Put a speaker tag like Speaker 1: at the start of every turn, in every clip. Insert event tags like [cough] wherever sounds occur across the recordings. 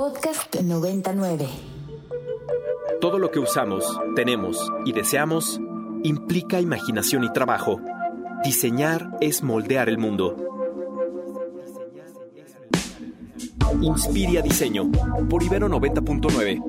Speaker 1: Podcast 99.
Speaker 2: Todo lo que usamos, tenemos y deseamos implica imaginación y trabajo. Diseñar es moldear el mundo. Inspiria Diseño por Ibero 90.9.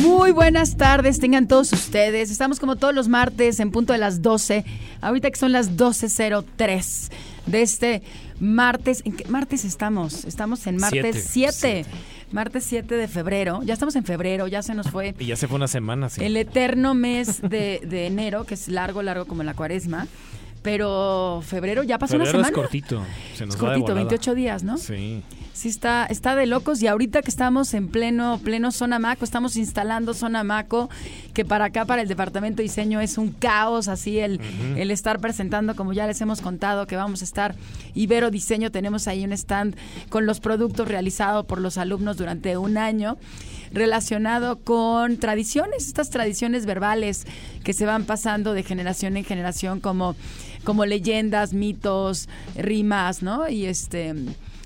Speaker 3: Muy buenas tardes, tengan todos ustedes. Estamos como todos los martes en punto de las 12. Ahorita que son las 12.03 de este martes. ¿En qué martes estamos? Estamos en martes 7. Martes 7 de febrero. Ya estamos en febrero, ya se nos fue.
Speaker 4: Y ya se fue una semana, sí.
Speaker 3: El eterno mes de, de enero, que es largo, largo como la cuaresma. Pero febrero ya pasó
Speaker 4: Febrero
Speaker 3: una semana.
Speaker 4: es cortito. Se nos
Speaker 3: Es
Speaker 4: va de
Speaker 3: cortito,
Speaker 4: volada.
Speaker 3: 28 días, ¿no?
Speaker 4: Sí.
Speaker 3: Sí, está, está de locos y ahorita que estamos en pleno, pleno zona maco, estamos instalando zona maco, que para acá, para el departamento de diseño es un caos, así el, el estar presentando, como ya les hemos contado, que vamos a estar, Ibero Diseño, tenemos ahí un stand con los productos realizados por los alumnos durante un año relacionado con tradiciones, estas tradiciones verbales que se van pasando de generación en generación como, como leyendas, mitos, rimas, ¿no? Y este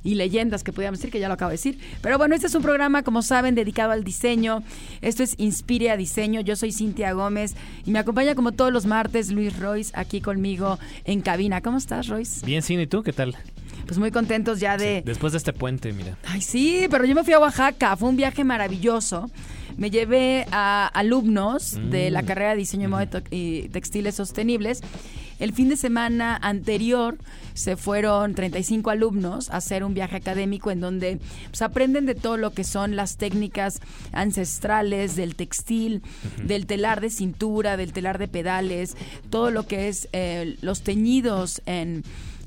Speaker 3: y leyendas que podríamos decir, que ya lo acabo de decir. Pero bueno, este es un programa, como saben, dedicado al diseño. Esto es Inspire a Diseño. Yo soy Cintia Gómez y me acompaña como todos los martes Luis Royce aquí conmigo en cabina. ¿Cómo estás, Royce?
Speaker 4: Bien, Cine, ¿y tú qué tal?
Speaker 3: Pues muy contentos ya de...
Speaker 4: Después de este puente, mira.
Speaker 3: Ay, sí, pero yo me fui a Oaxaca, fue un viaje maravilloso. Me llevé a alumnos de la
Speaker 4: Mm.
Speaker 3: carrera de diseño y moda y textiles sostenibles. El fin de semana anterior se fueron 35 alumnos a hacer un viaje académico en donde pues, aprenden de todo lo que son las técnicas ancestrales del textil, del telar de cintura, del telar de pedales, todo lo que es eh, los teñidos en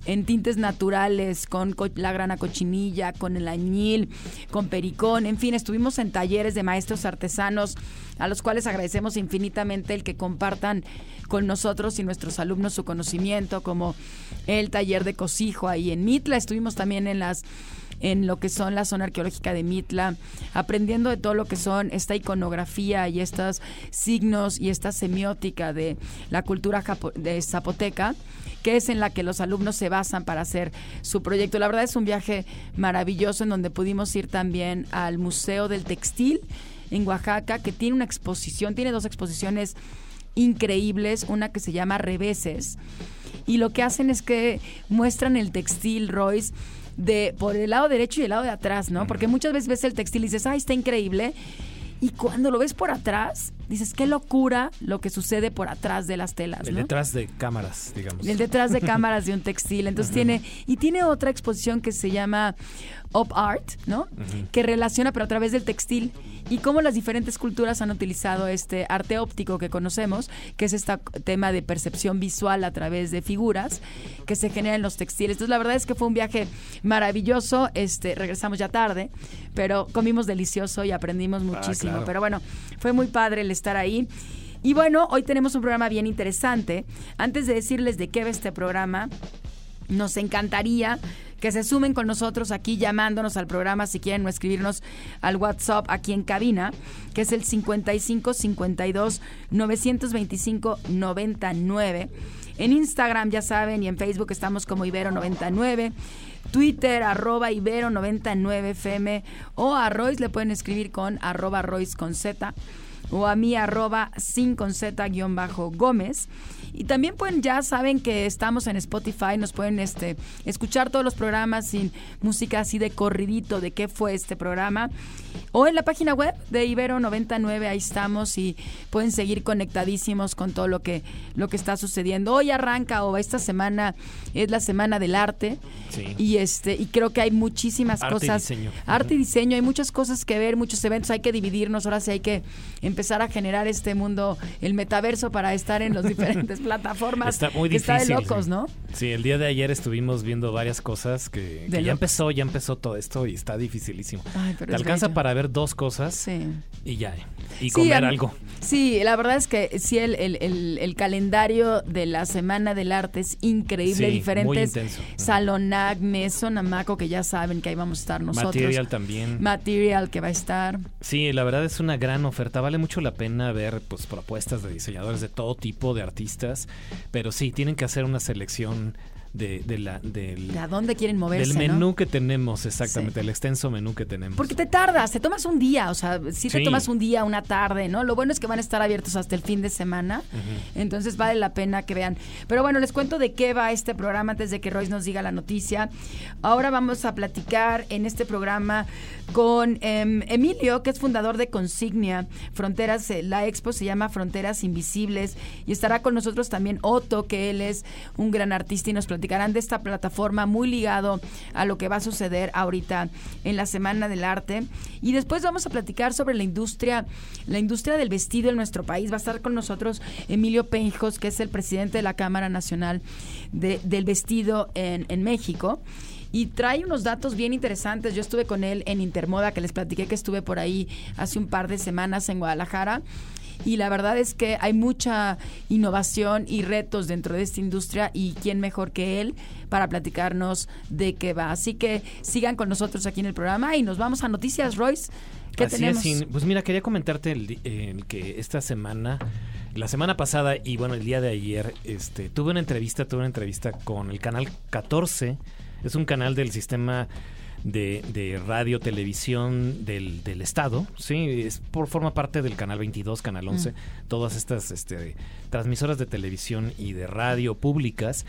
Speaker 3: en tintes naturales, con co- la grana cochinilla, con el añil, con pericón, en fin, estuvimos en talleres de maestros artesanos a los cuales agradecemos infinitamente el que compartan con nosotros y nuestros alumnos su conocimiento, como el taller de cosijo ahí en Mitla, estuvimos también en las en lo que son la zona arqueológica de Mitla, aprendiendo de todo lo que son esta iconografía y estos signos y esta semiótica de la cultura de zapoteca, que es en la que los alumnos se basan para hacer su proyecto. La verdad es un viaje maravilloso en donde pudimos ir también al Museo del Textil en Oaxaca, que tiene una exposición, tiene dos exposiciones increíbles, una que se llama Reveses, y lo que hacen es que muestran el textil, Royce, de por el lado derecho y el lado de atrás, ¿no? Porque muchas veces ves el textil y dices, ay, está increíble. Y cuando lo ves por atrás, dices, qué locura lo que sucede por atrás de las telas,
Speaker 4: El
Speaker 3: ¿no?
Speaker 4: detrás de cámaras, digamos.
Speaker 3: El detrás de cámaras de un textil. Entonces tiene, y tiene otra exposición que se llama Op Art, ¿no? Que relaciona, pero a través del textil, y cómo las diferentes culturas han utilizado este arte óptico que conocemos, que es este tema de percepción visual a través de figuras que se generan en los textiles. Entonces la verdad es que fue un viaje maravilloso. Este, regresamos ya tarde, pero comimos delicioso y aprendimos muchísimo.
Speaker 4: claro.
Speaker 3: Pero bueno, fue muy padre el estar ahí. Y bueno, hoy tenemos un programa bien interesante. Antes de decirles de qué va este programa, nos encantaría que se sumen con nosotros aquí llamándonos al programa si quieren o escribirnos al WhatsApp aquí en cabina, que es el 55 52 925 99. En Instagram, ya saben, y en Facebook estamos como Ibero99. Twitter, arroba Ibero99FM. O a Royce le pueden escribir con arroba Royce con Z. O a mí, arroba sin con Z guion bajo Gómez. Y también pueden, ya saben que estamos en Spotify, nos pueden este, escuchar todos los programas sin música así de corridito de qué fue este programa. O en la página web de Ibero 99, ahí estamos y pueden seguir conectadísimos con todo lo que, lo que está sucediendo. Hoy arranca o esta semana es la semana del arte.
Speaker 4: Sí.
Speaker 3: Y este, y creo que hay muchísimas
Speaker 4: Arte y
Speaker 3: cosas.
Speaker 4: diseño.
Speaker 3: Arte y diseño, hay muchas cosas que ver, muchos eventos, hay que dividirnos, ahora sí hay que empezar a generar este mundo, el metaverso para estar en las diferentes [laughs] plataformas.
Speaker 4: Está muy difícil.
Speaker 3: Está de locos,
Speaker 4: sí.
Speaker 3: ¿no?
Speaker 4: Sí, el día de ayer estuvimos viendo varias cosas que, que ya empezó, ya empezó todo esto y está dificilísimo.
Speaker 3: Ay, pero
Speaker 4: Te alcanza
Speaker 3: bello.
Speaker 4: para ver dos cosas
Speaker 3: Sí.
Speaker 4: y ya. Y
Speaker 3: Sí,
Speaker 4: comer
Speaker 3: a-
Speaker 4: algo.
Speaker 3: Sí, la verdad es que sí, el, el- el- el calendario de la Semana del Arte es increíble.
Speaker 4: Sí, muy
Speaker 3: Diferentes
Speaker 4: intenso.
Speaker 3: Salonac, Mesonamaco, que ya saben que ahí vamos a estar nosotros.
Speaker 4: Material también.
Speaker 3: Material que va a estar.
Speaker 4: Sí, la verdad es una gran oferta. Vale mucho la pena ver pues propuestas de diseñadores de todo tipo, de artistas. Pero sí, tienen que hacer una selección de, de la, del,
Speaker 3: ¿De a dónde quieren moverse?
Speaker 4: del
Speaker 3: ¿no?
Speaker 4: menú que tenemos, exactamente, el extenso menú que tenemos.
Speaker 3: Porque te tardas, te tomas un día, o sea, si te
Speaker 4: Sí.
Speaker 3: tomas un día, una tarde, ¿no? Lo bueno es que van a estar abiertos hasta el fin de semana, entonces vale la pena que vean. Pero bueno, les cuento de qué va este programa antes de que Royce nos diga la noticia. Ahora vamos a platicar en este programa con em, Emilio, que es fundador de Consignia Fronteras, eh, la expo se llama Fronteras Invisibles y estará con nosotros también Otto, que él es un gran artista y nos platicarán de esta plataforma muy ligado a lo que va a suceder ahorita en la Semana del Arte. Y después vamos a platicar sobre la industria, la industria del vestido en nuestro país. Va a estar con nosotros Emilio Penjos, que es el presidente de la Cámara Nacional de- del Vestido en México. Y trae unos datos bien interesantes. Yo estuve con él en Intermoda, que les platiqué que estuve por ahí hace un par de semanas en Guadalajara. Y la verdad es que hay mucha innovación y retos dentro de esta industria y quién mejor que él para platicarnos de qué va. Así que sigan con nosotros aquí en el programa y nos vamos a noticias, Royce. ¿Qué
Speaker 4: Así
Speaker 3: tenemos?
Speaker 4: pues mira, quería comentarte el, el que esta semana, la semana pasada y bueno, el día de ayer, este, tuve una entrevista, tuve una entrevista con el canal 14, es un canal del sistema de, de radio, televisión del, del Estado, sí, es por, forma parte del canal 22, canal 11, todas estas este, transmisoras de televisión y de radio públicas.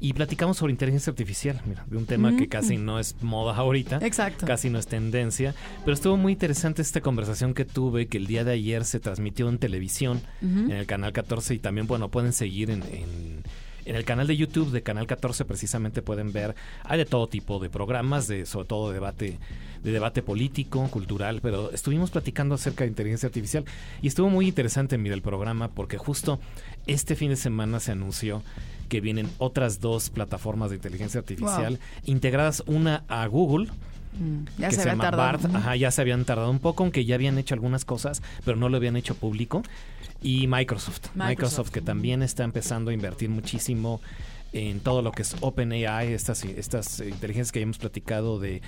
Speaker 4: Y platicamos sobre inteligencia artificial, mira, de un tema que casi no es moda ahorita
Speaker 3: Exacto.
Speaker 4: casi no es tendencia, pero estuvo muy interesante esta conversación que tuve que el día de ayer se transmitió en televisión en el canal 14 y también bueno pueden seguir en, en- en el canal de YouTube de Canal 14 precisamente pueden ver hay de todo tipo de programas de sobre todo debate de debate político, cultural, pero estuvimos platicando acerca de inteligencia artificial y estuvo muy interesante mira el programa porque justo este fin de semana se anunció que vienen otras dos plataformas de inteligencia artificial integradas una a Google
Speaker 3: ya
Speaker 4: que
Speaker 3: se
Speaker 4: llama. BART. Ajá, ya se habían tardado un poco, aunque ya habían hecho algunas cosas, pero no lo habían hecho público. Y Microsoft. Microsoft,
Speaker 3: Microsoft,
Speaker 4: que también está empezando a invertir muchísimo en todo lo que es OpenAI, estas, estas eh, inteligencias que ya hemos platicado de,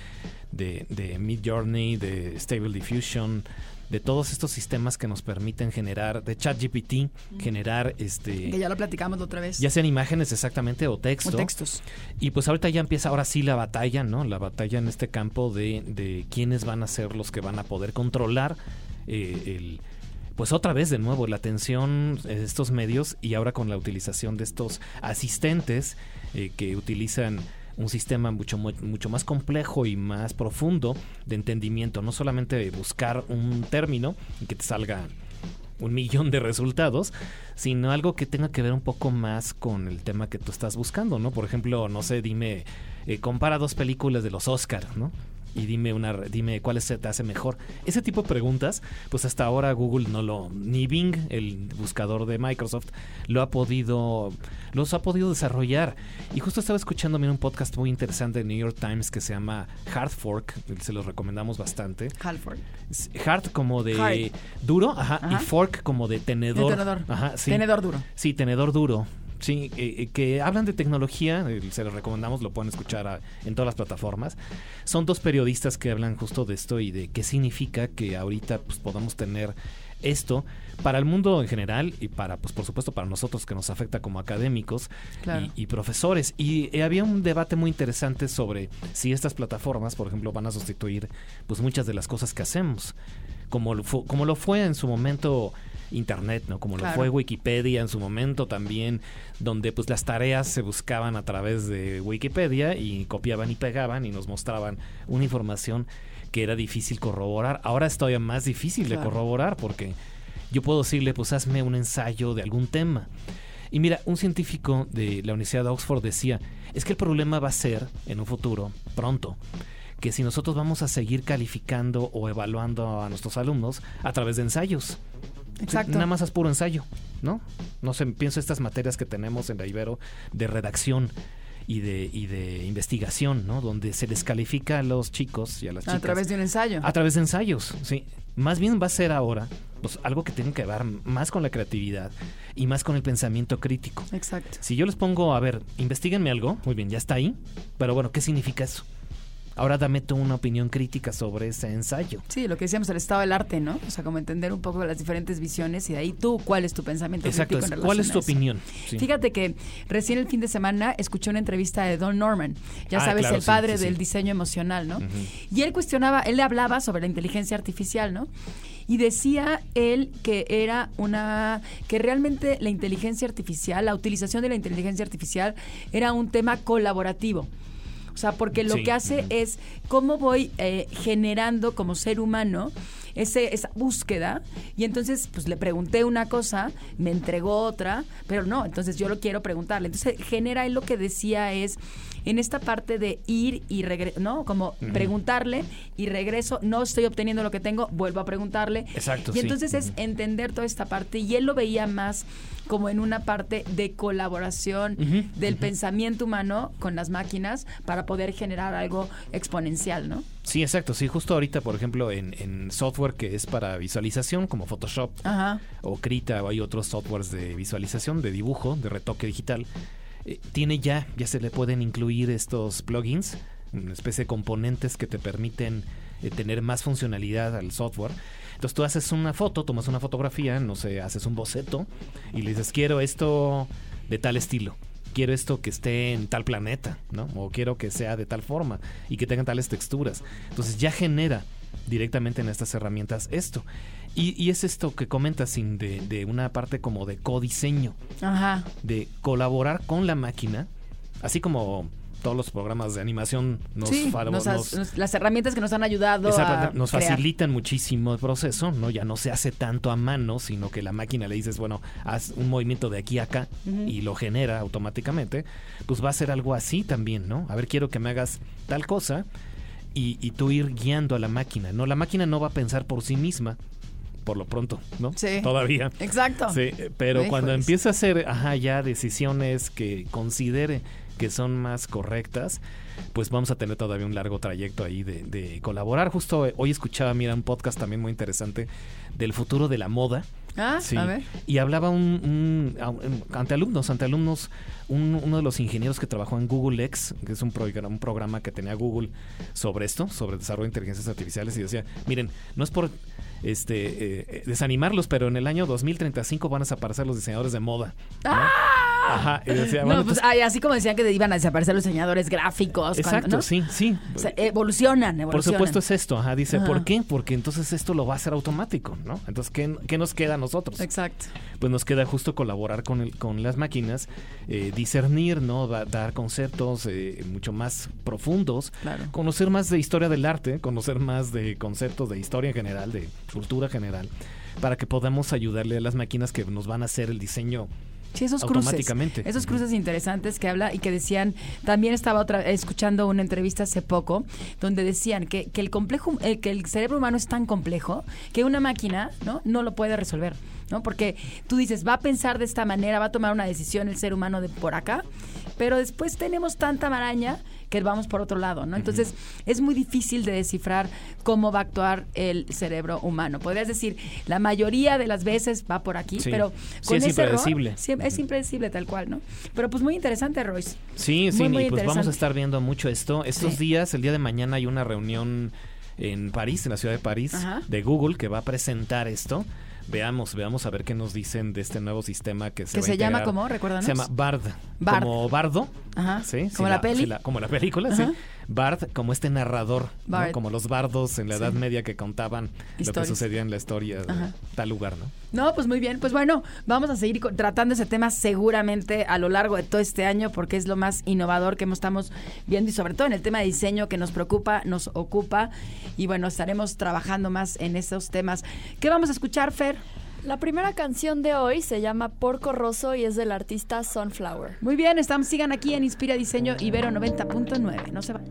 Speaker 4: de, de Midjourney, de Stable Diffusion, de todos estos sistemas que nos permiten generar, de ChatGPT, generar este
Speaker 3: Que ya lo platicamos la otra vez.
Speaker 4: ya sean imágenes exactamente o texto.
Speaker 3: O textos.
Speaker 4: Y pues ahorita ya empieza ahora sí la batalla, ¿no? La batalla en este campo de, de quiénes van a ser los que van a poder controlar eh, el pues otra vez de nuevo la atención de estos medios y ahora con la utilización de estos asistentes eh, que utilizan un sistema mucho mu- mucho más complejo y más profundo de entendimiento, no solamente buscar un término y que te salga un millón de resultados, sino algo que tenga que ver un poco más con el tema que tú estás buscando, ¿no? Por ejemplo, no sé, dime, eh, compara dos películas de los Oscar, ¿no? Y dime una, dime cuál se te hace mejor. Ese tipo de preguntas, pues hasta ahora Google no lo, ni Bing, el buscador de Microsoft, lo ha podido, los ha podido desarrollar. Y justo estaba escuchando mira, un podcast muy interesante de New York Times que se llama Hard Fork, se los recomendamos bastante.
Speaker 3: Halford.
Speaker 4: Hard como de
Speaker 3: Hard.
Speaker 4: duro, ajá,
Speaker 3: Ajá.
Speaker 4: y fork como de tenedor.
Speaker 3: De tenedor.
Speaker 4: Ajá, sí.
Speaker 3: Tenedor duro.
Speaker 4: Sí, tenedor duro. Sí, eh, eh, que hablan de tecnología, eh, se los recomendamos, lo pueden escuchar a- en todas las plataformas. Son dos periodistas que hablan justo de esto y de qué significa que ahorita pues, podamos tener esto para el mundo en general y para, pues por supuesto, para nosotros que nos afecta como académicos
Speaker 3: Claro.
Speaker 4: y, y profesores. Y eh, había un debate muy interesante sobre si estas plataformas, por ejemplo, van a sustituir pues muchas de las cosas que hacemos, como lo, como lo fue en su momento Internet, ¿no? Como
Speaker 3: Claro.
Speaker 4: lo fue Wikipedia en su momento también, donde pues las tareas se buscaban a través de Wikipedia y copiaban y pegaban y nos mostraban una información que era difícil corroborar. Ahora es todavía más difícil de corroborar porque yo puedo decirle, pues hazme un ensayo de algún tema. Y mira, un científico de la Universidad de Oxford decía, es que el problema va a ser, en un futuro, pronto, que si nosotros vamos a seguir calificando o evaluando a nuestros alumnos a través de ensayos.
Speaker 3: Exacto.
Speaker 4: Nada más es puro ensayo, ¿no? No sé, pienso estas materias que tenemos en la Ibero de redacción y de, y de investigación, ¿no? Donde se les califica a los chicos y a las
Speaker 3: A
Speaker 4: chicas
Speaker 3: través de un ensayo.
Speaker 4: a través de ensayos, sí. Más bien va a ser ahora pues, algo que tiene que ver más con la creatividad y más con el pensamiento crítico.
Speaker 3: Exacto.
Speaker 4: Si yo les pongo, a ver, investiguenme algo, muy bien, ya está ahí, pero bueno, ¿qué significa eso? Ahora dame tú una opinión crítica sobre ese ensayo.
Speaker 3: Sí, lo que decíamos, el estado del arte, ¿no? O sea, como entender un poco las diferentes visiones y de ahí tú, ¿cuál es tu pensamiento
Speaker 4: Exacto,
Speaker 3: crítico en
Speaker 4: ¿cuál es tu opinión? Sí.
Speaker 3: Fíjate que recién el fin de semana escuché una entrevista de Don Norman, ya
Speaker 4: Ah,
Speaker 3: sabes,
Speaker 4: claro,
Speaker 3: el padre
Speaker 4: sí,
Speaker 3: del diseño emocional, ¿no? Y él cuestionaba, él le hablaba sobre la inteligencia artificial, ¿no? Y decía él que era una, que realmente la inteligencia artificial, la utilización de la inteligencia artificial era un tema colaborativo. O sea, porque lo
Speaker 4: Sí,
Speaker 3: que hace es cómo voy eh, generando como ser humano ese, esa búsqueda. Y entonces, pues le pregunté una cosa, me entregó otra, pero no, entonces yo lo quiero preguntarle. Entonces, genera él lo que decía es en esta parte de ir y regresar, ¿no? Como preguntarle y regreso, no estoy obteniendo lo que tengo, vuelvo a preguntarle.
Speaker 4: Exacto,
Speaker 3: Y
Speaker 4: sí.
Speaker 3: entonces es entender toda esta parte y él lo veía más como en una parte de colaboración del pensamiento humano con las máquinas para poder generar algo exponencial, ¿no?
Speaker 4: Sí, exacto. Sí, justo ahorita, por ejemplo, en, en software que es para visualización, como Photoshop
Speaker 3: Ajá.
Speaker 4: o Krita, o hay otros softwares de visualización, de dibujo, de retoque digital, eh, tiene ya, ya se le pueden incluir estos plugins, una especie de componentes que te permiten eh, tener más funcionalidad al software. Entonces tú haces una foto, tomas una fotografía, no sé, haces un boceto y le dices, quiero esto de tal estilo. Quiero esto que esté en tal planeta, ¿no? O quiero que sea de tal forma y que tengan tales texturas. Entonces ya genera directamente en estas herramientas esto. Y, y es esto que comentas, sin de, de una parte como de codiseño,
Speaker 3: Ajá.
Speaker 4: de colaborar con la máquina, así como todos los programas de animación nos,
Speaker 3: sí,
Speaker 4: fa-
Speaker 3: nos
Speaker 4: nos-
Speaker 3: has- nos- las herramientas que nos han ayudado a
Speaker 4: nos
Speaker 3: crear.
Speaker 4: facilitan muchísimo el proceso, ¿no? Ya no se hace tanto a mano, sino que la máquina le dices, bueno, haz un movimiento de aquí a acá y lo genera automáticamente. Pues va a ser algo así también, ¿no? A ver, quiero que me hagas tal cosa y, y tú ir guiando a la máquina, ¿no? La máquina no va a pensar por sí misma, por lo pronto, ¿no?
Speaker 3: Sí.
Speaker 4: Todavía.
Speaker 3: Exacto.
Speaker 4: Sí, pero cuando empieza a hacer ajá, ya decisiones que considere que son más correctas, pues vamos a tener todavía un largo trayecto ahí de, de colaborar. Justo eh, hoy escuchaba, mira, un podcast también muy interesante del futuro de la moda.
Speaker 3: Ah,
Speaker 4: Sí.
Speaker 3: a ver.
Speaker 4: Y hablaba un, un- ante alumnos, ante alumnos, un- uno de los ingenieros que trabajó en Google X, que es un, programa- un programa que tenía Google sobre esto, sobre el desarrollo de inteligencias artificiales, y decía, miren, no es por este eh, eh, desanimarlos, pero en el año 2035 van a desaparecer los diseñadores de moda. ¿no? Ajá, y decía.
Speaker 3: No, pues ay, así como decían que iban a desaparecer los diseñadores gráficos. cuando-
Speaker 4: exacto,
Speaker 3: ¿no?
Speaker 4: sí, sí.
Speaker 3: O sea, evolucionan, evolucionan.
Speaker 4: Por supuesto es esto, ajá, dice,
Speaker 3: Ajá.
Speaker 4: ¿por qué? Porque entonces esto lo va a hacer automático, ¿no? Entonces, ¿qué, qué nos queda a nosotros?
Speaker 3: Exacto.
Speaker 4: pues nos queda justo colaborar con, el, con las máquinas, eh, discernir, ¿no? Da- dar conceptos eh, mucho más profundos,
Speaker 3: Claro.
Speaker 4: conocer más de historia del arte, conocer más de conceptos de historia en general, de cultura general, para que podamos ayudarle a las máquinas que nos van a hacer el diseño.
Speaker 3: Sí, esos cruces.
Speaker 4: Automáticamente.
Speaker 3: Esos
Speaker 4: Ujú.
Speaker 3: cruces interesantes que habla y que decían, también estaba otra escuchando una entrevista hace poco, donde decían que, que el complejo, eh, que el cerebro humano es tan complejo que una máquina, ¿no? No lo puede resolver. ¿no? Porque tú dices, va a pensar de esta manera, va a tomar una decisión el ser humano de por acá, pero después tenemos tanta maraña que vamos por otro lado, ¿no? Entonces, es muy difícil de descifrar cómo va a actuar el cerebro humano. Podrías decir, la mayoría de las veces va por aquí,
Speaker 4: Sí.
Speaker 3: pero
Speaker 4: Sí,
Speaker 3: con
Speaker 4: es
Speaker 3: ese error,
Speaker 4: impredecible.
Speaker 3: sí, es impredecible tal cual, ¿no? Pero pues muy interesante, Royce.
Speaker 4: Sí,
Speaker 3: Muy,
Speaker 4: sí,
Speaker 3: muy
Speaker 4: y pues vamos a estar viendo mucho esto. Estos
Speaker 3: Sí.
Speaker 4: días, el día de mañana hay una reunión en París, en la ciudad de París,
Speaker 3: Ajá.
Speaker 4: de Google, que va a presentar esto. Veamos, veamos a ver qué nos dicen de este nuevo sistema que se
Speaker 3: Que
Speaker 4: va a
Speaker 3: se llama
Speaker 4: integrar.
Speaker 3: como, recuérdanos.
Speaker 4: Se llama Bard.
Speaker 3: Bard.
Speaker 4: Como Bardo.
Speaker 3: Ajá.
Speaker 4: Sí,
Speaker 3: Como
Speaker 4: sí,
Speaker 3: la peli.
Speaker 4: como la película,
Speaker 3: Ajá.
Speaker 4: sí. Bard, como este narrador, ¿no? Como los bardos en la Edad
Speaker 3: Sí.
Speaker 4: Media que contaban lo que sucedía en la historia de
Speaker 3: Ajá.
Speaker 4: tal lugar, ¿no?
Speaker 3: No, pues muy bien. Pues bueno, vamos a seguir tratando ese tema seguramente a lo largo de todo este año porque es lo más innovador que estamos viendo y sobre todo en el tema de diseño que nos preocupa, nos ocupa y bueno, estaremos trabajando más en esos temas. ¿Qué vamos a escuchar, Fer?
Speaker 5: La primera canción de hoy se llama Porco Rosso y es del artista Sunflower.
Speaker 3: Muy bien, estamos, sigan aquí en Inspira Diseño Ibero 90.9. No se van.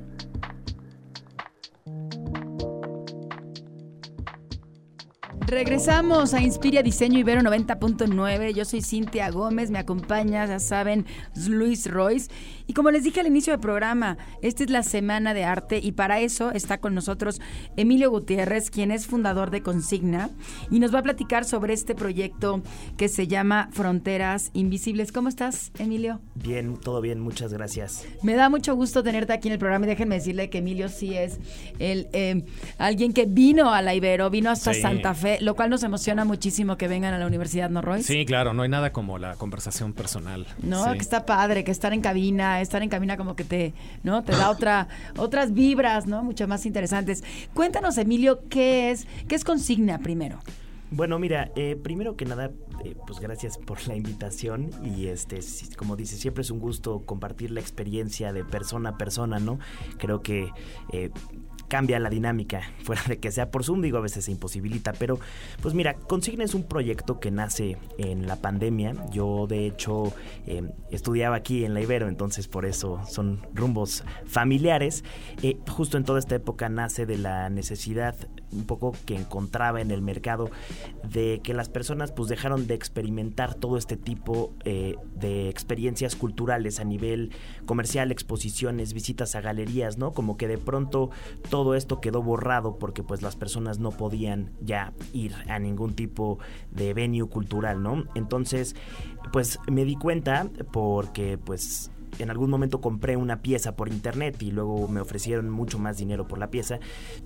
Speaker 3: Regresamos a Inspira Diseño Ibero 90.9. Yo soy Cintia Gómez, me acompaña, ya saben, Luis Royce. Y como les dije al inicio del programa, esta es la Semana de Arte y para eso está con nosotros Emilio Gutiérrez, quien es fundador de Consigna y nos va a platicar sobre este proyecto que se llama Fronteras Invisibles. ¿Cómo estás, Emilio?
Speaker 6: Bien, todo bien, muchas gracias.
Speaker 3: Me da mucho gusto tenerte aquí en el programa y déjenme decirle que Emilio sí es el eh, alguien que vino a la Ibero, vino hasta
Speaker 4: Sí.
Speaker 3: Santa Fe, lo cual nos emociona muchísimo que vengan a la universidad, ¿no, Royce?
Speaker 4: Sí, claro, no hay nada como la conversación personal.
Speaker 3: No,
Speaker 4: Sí.
Speaker 3: que está padre, que estar en cabina, estar en cabina como que te, ¿no? Te da otra, otras vibras, ¿no? Mucho más interesantes. Cuéntanos, Emilio, ¿qué es, qué es consigna primero?
Speaker 6: Bueno, mira, eh, primero que nada, eh, pues gracias por la invitación y este, como dice, siempre es un gusto compartir la experiencia de persona a persona, ¿no? Creo que eh, cambia la dinámica, [laughs] fuera de que sea por Zoom, digo, a veces se imposibilita, pero pues mira, Consigna es un proyecto que nace en la pandemia. Yo, de hecho, eh, estudiaba aquí en la Ibero, entonces por eso son rumbos familiares. Eh, justo en toda esta época nace de la necesidad un poco que encontraba en el mercado de que las personas pues dejaron de experimentar todo este tipo eh, de experiencias culturales a nivel comercial, exposiciones, visitas a galerías, ¿no? Como que de pronto todo esto quedó borrado porque pues las personas no podían ya ir a ningún tipo de venue cultural, ¿no? Entonces, pues me di cuenta porque pues en algún momento compré una pieza por internet y luego me ofrecieron mucho más dinero por la pieza,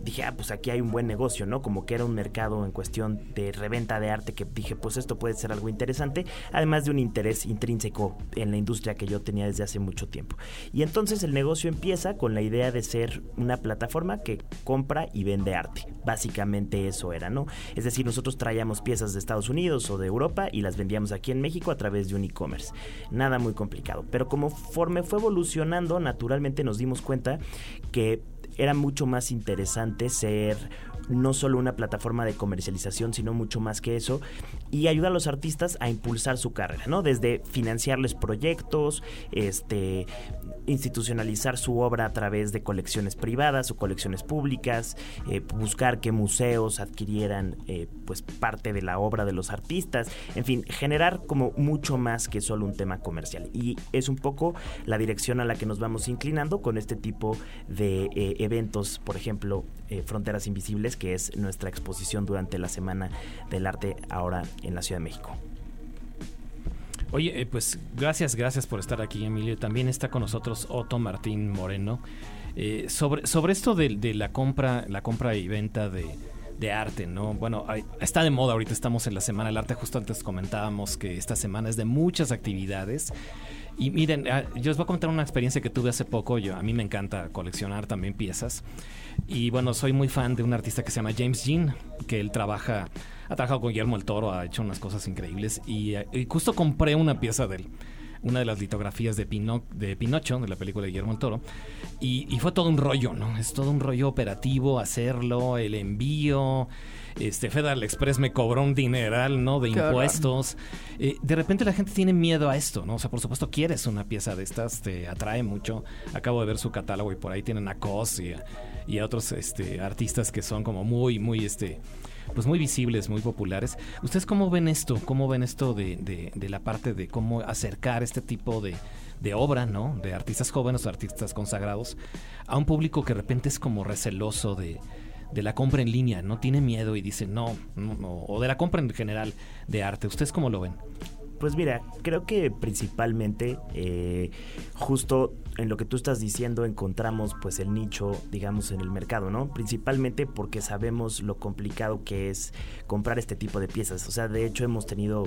Speaker 6: dije, ah, pues aquí hay un buen negocio, ¿no? Como que era un mercado en cuestión de reventa de arte que dije, pues esto puede ser algo interesante, además de un interés intrínseco en la industria que yo tenía desde hace mucho tiempo. Y entonces el negocio empieza con la idea de ser una plataforma que compra y vende arte. Básicamente eso era, ¿no? Es decir, nosotros traíamos piezas de Estados Unidos o de Europa y las vendíamos aquí en México a través de un e-commerce. Nada muy complicado. Pero conforme fue evolucionando, naturalmente nos dimos cuenta que era mucho más interesante ser no solo una plataforma de comercialización, sino mucho más que eso, y ayuda a los artistas a impulsar su carrera, ¿no? Desde financiarles proyectos, este institucionalizar su obra a través de colecciones privadas o colecciones públicas, eh, buscar que museos adquirieran eh, pues parte de la obra de los artistas, en fin, generar como mucho más que solo un tema comercial. Y es un poco la dirección a la que nos vamos inclinando con este tipo de eh, eventos, por ejemplo, eh, Fronteras Invisibles, que es nuestra exposición durante la Semana del Arte ahora en la Ciudad de México.
Speaker 4: Oye, eh, pues gracias, gracias por estar aquí, Emilio. También está con nosotros Otto Martín Moreno. Eh, sobre, sobre esto de, la compra, la compra y venta de, arte, ¿no? Bueno, está de moda ahorita, estamos en la Semana del Arte, justo antes comentábamos que esta semana es de muchas actividades. Y miren, ah, yo les voy a contar una experiencia que tuve hace poco. Yo, a mí me encanta coleccionar también piezas. Y bueno, soy muy fan de un artista que se llama James Jean, que él trabaja, ha trabajado con Guillermo el Toro, ha hecho unas cosas increíbles. Y, eh, y justo compré una pieza de él, una de las litografías de, de Pinocho, de la película de Guillermo el Toro. Y fue todo un rollo, ¿no? Es todo un rollo operativo hacerlo, el envío. Este Federal Express me cobró un dineral, ¿no? De
Speaker 3: Qué
Speaker 4: impuestos. Eh, de repente la gente tiene miedo a esto, ¿no? O sea, por supuesto quieres una pieza de estas, te atrae mucho. Acabo de ver su catálogo y por ahí tienen a Cos y a, y a otros este, artistas que son como muy, muy, este, pues muy visibles, muy populares. ¿Ustedes cómo ven esto? ¿Cómo ven esto de, de- de la parte de cómo acercar este tipo de, de obra, ¿no? De artistas jóvenes o artistas consagrados a un público que de repente es como receloso de, de la compra en línea, no tiene miedo y dice no, no, no, o de la compra en general de arte. ¿Ustedes cómo lo ven?
Speaker 6: Pues mira, creo que principalmente eh, justo en lo que tú estás diciendo encontramos pues el nicho, digamos, en el mercado, ¿no? Principalmente porque sabemos lo complicado que es comprar este tipo de piezas. O sea, de hecho hemos tenido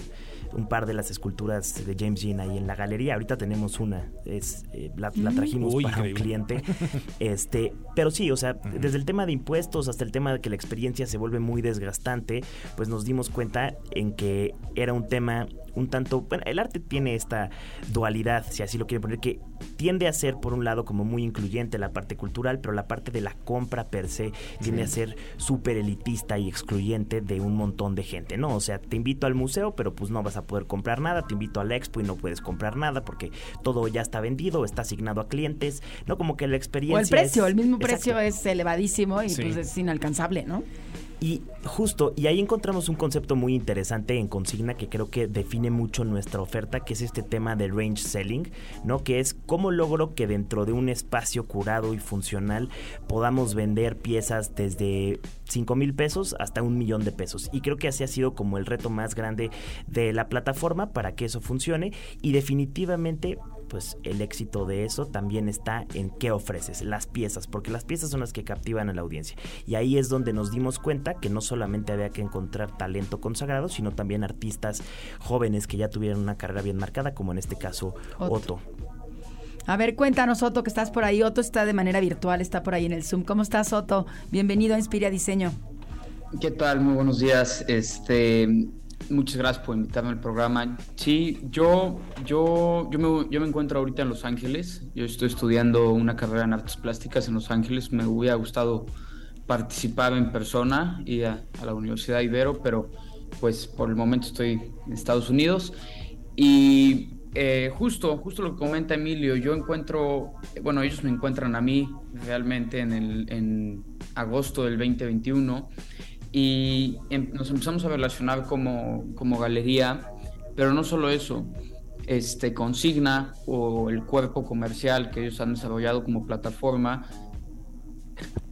Speaker 6: un par de las esculturas de James Jean ahí en la galería. Ahorita tenemos una, es eh, la, la trajimos
Speaker 4: Uy,
Speaker 6: para un cliente. [laughs] Este, pero sí, o sea, desde el tema de impuestos hasta el tema de que la experiencia se vuelve muy desgastante, pues nos dimos cuenta en que era un tema un tanto, bueno, el arte tiene esta dualidad, si así lo quieren poner, que tiende a ser por un lado como muy incluyente la parte cultural, pero la parte de la compra per se tiende a ser súper elitista y excluyente de un montón de gente, ¿no? O sea, te invito al museo, pero pues no vas a poder comprar nada, te invito a la expo y no puedes comprar nada porque todo ya está vendido, está asignado a clientes, ¿no? Como que la experiencia
Speaker 3: O el precio,
Speaker 6: es-
Speaker 3: el mismo
Speaker 6: Exacto.
Speaker 3: precio es elevadísimo y
Speaker 4: Sí.
Speaker 3: pues es inalcanzable, ¿no?
Speaker 6: Y justo, y ahí encontramos un concepto muy interesante en consigna que creo que define mucho nuestra oferta, que es este tema de range selling, ¿no? Que es cómo logro que dentro de un espacio curado y funcional podamos vender piezas desde 5 mil pesos hasta un millón de pesos. Y creo que así ha sido como el reto más grande de la plataforma para que eso funcione. Y definitivamente pues el éxito de eso también está en qué ofreces, las piezas, porque las piezas son las que captivan a la audiencia. Y ahí es donde nos dimos cuenta que no solamente había que encontrar talento consagrado, sino también artistas jóvenes que ya tuvieran una carrera bien marcada, como en este caso Otto.
Speaker 3: A ver, cuéntanos, Otto, que estás por ahí. Otto está de manera virtual, está por ahí en el Zoom. ¿Cómo estás, Otto? Bienvenido a Inspira Diseño.
Speaker 7: ¿Qué tal? Muy buenos días. Este, Muchas gracias por invitarme al programa. Sí, yo, yo, yo, me, yo me encuentro ahorita en Los Ángeles. Yo estoy estudiando una carrera en artes plásticas en Los Ángeles. Me hubiera gustado participar en persona y a, la Universidad Ibero, pero pues por el momento estoy en Estados Unidos. Y eh, justo, justo lo que comenta Emilio, yo encuentro, bueno, ellos me encuentran a mí realmente en, el, en agosto del 2021 y em, nos empezamos a relacionar como, como galería, pero no solo eso, este, Consigna o el cuerpo comercial que ellos han desarrollado como plataforma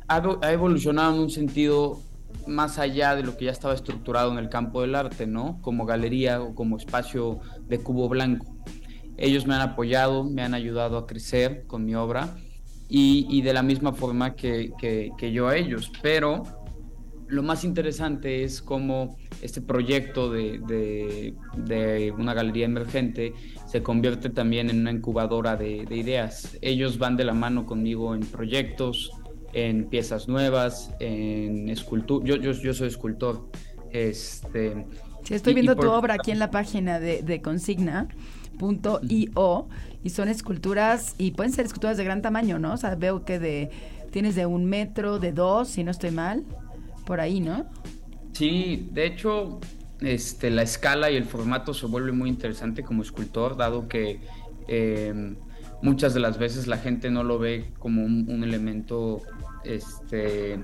Speaker 7: ha, ha, evolucionado en un sentido más allá de lo que ya estaba estructurado en el campo del arte, ¿no? Como galería o como espacio de cubo blanco. Ellos me han apoyado, me han ayudado a crecer con mi obra y, y de la misma forma que, que, que yo a ellos, pero lo más interesante es cómo este proyecto de, una galería emergente se convierte también en una incubadora de, ideas. Ellos van de la mano conmigo en proyectos, en piezas nuevas, en escultura. Yo, yo, soy escultor. Este,
Speaker 3: sí, estoy viendo tu obra aquí en la página de, de consigna.io y son esculturas y pueden ser esculturas de gran tamaño, ¿no? O sea, veo que de tienes de un metro, de dos, si no estoy mal por ahí, ¿no?
Speaker 7: Sí, de hecho, este, la escala y el formato se vuelve muy interesante como escultor, dado que em, muchas de las veces la gente no lo ve como un, elemento este,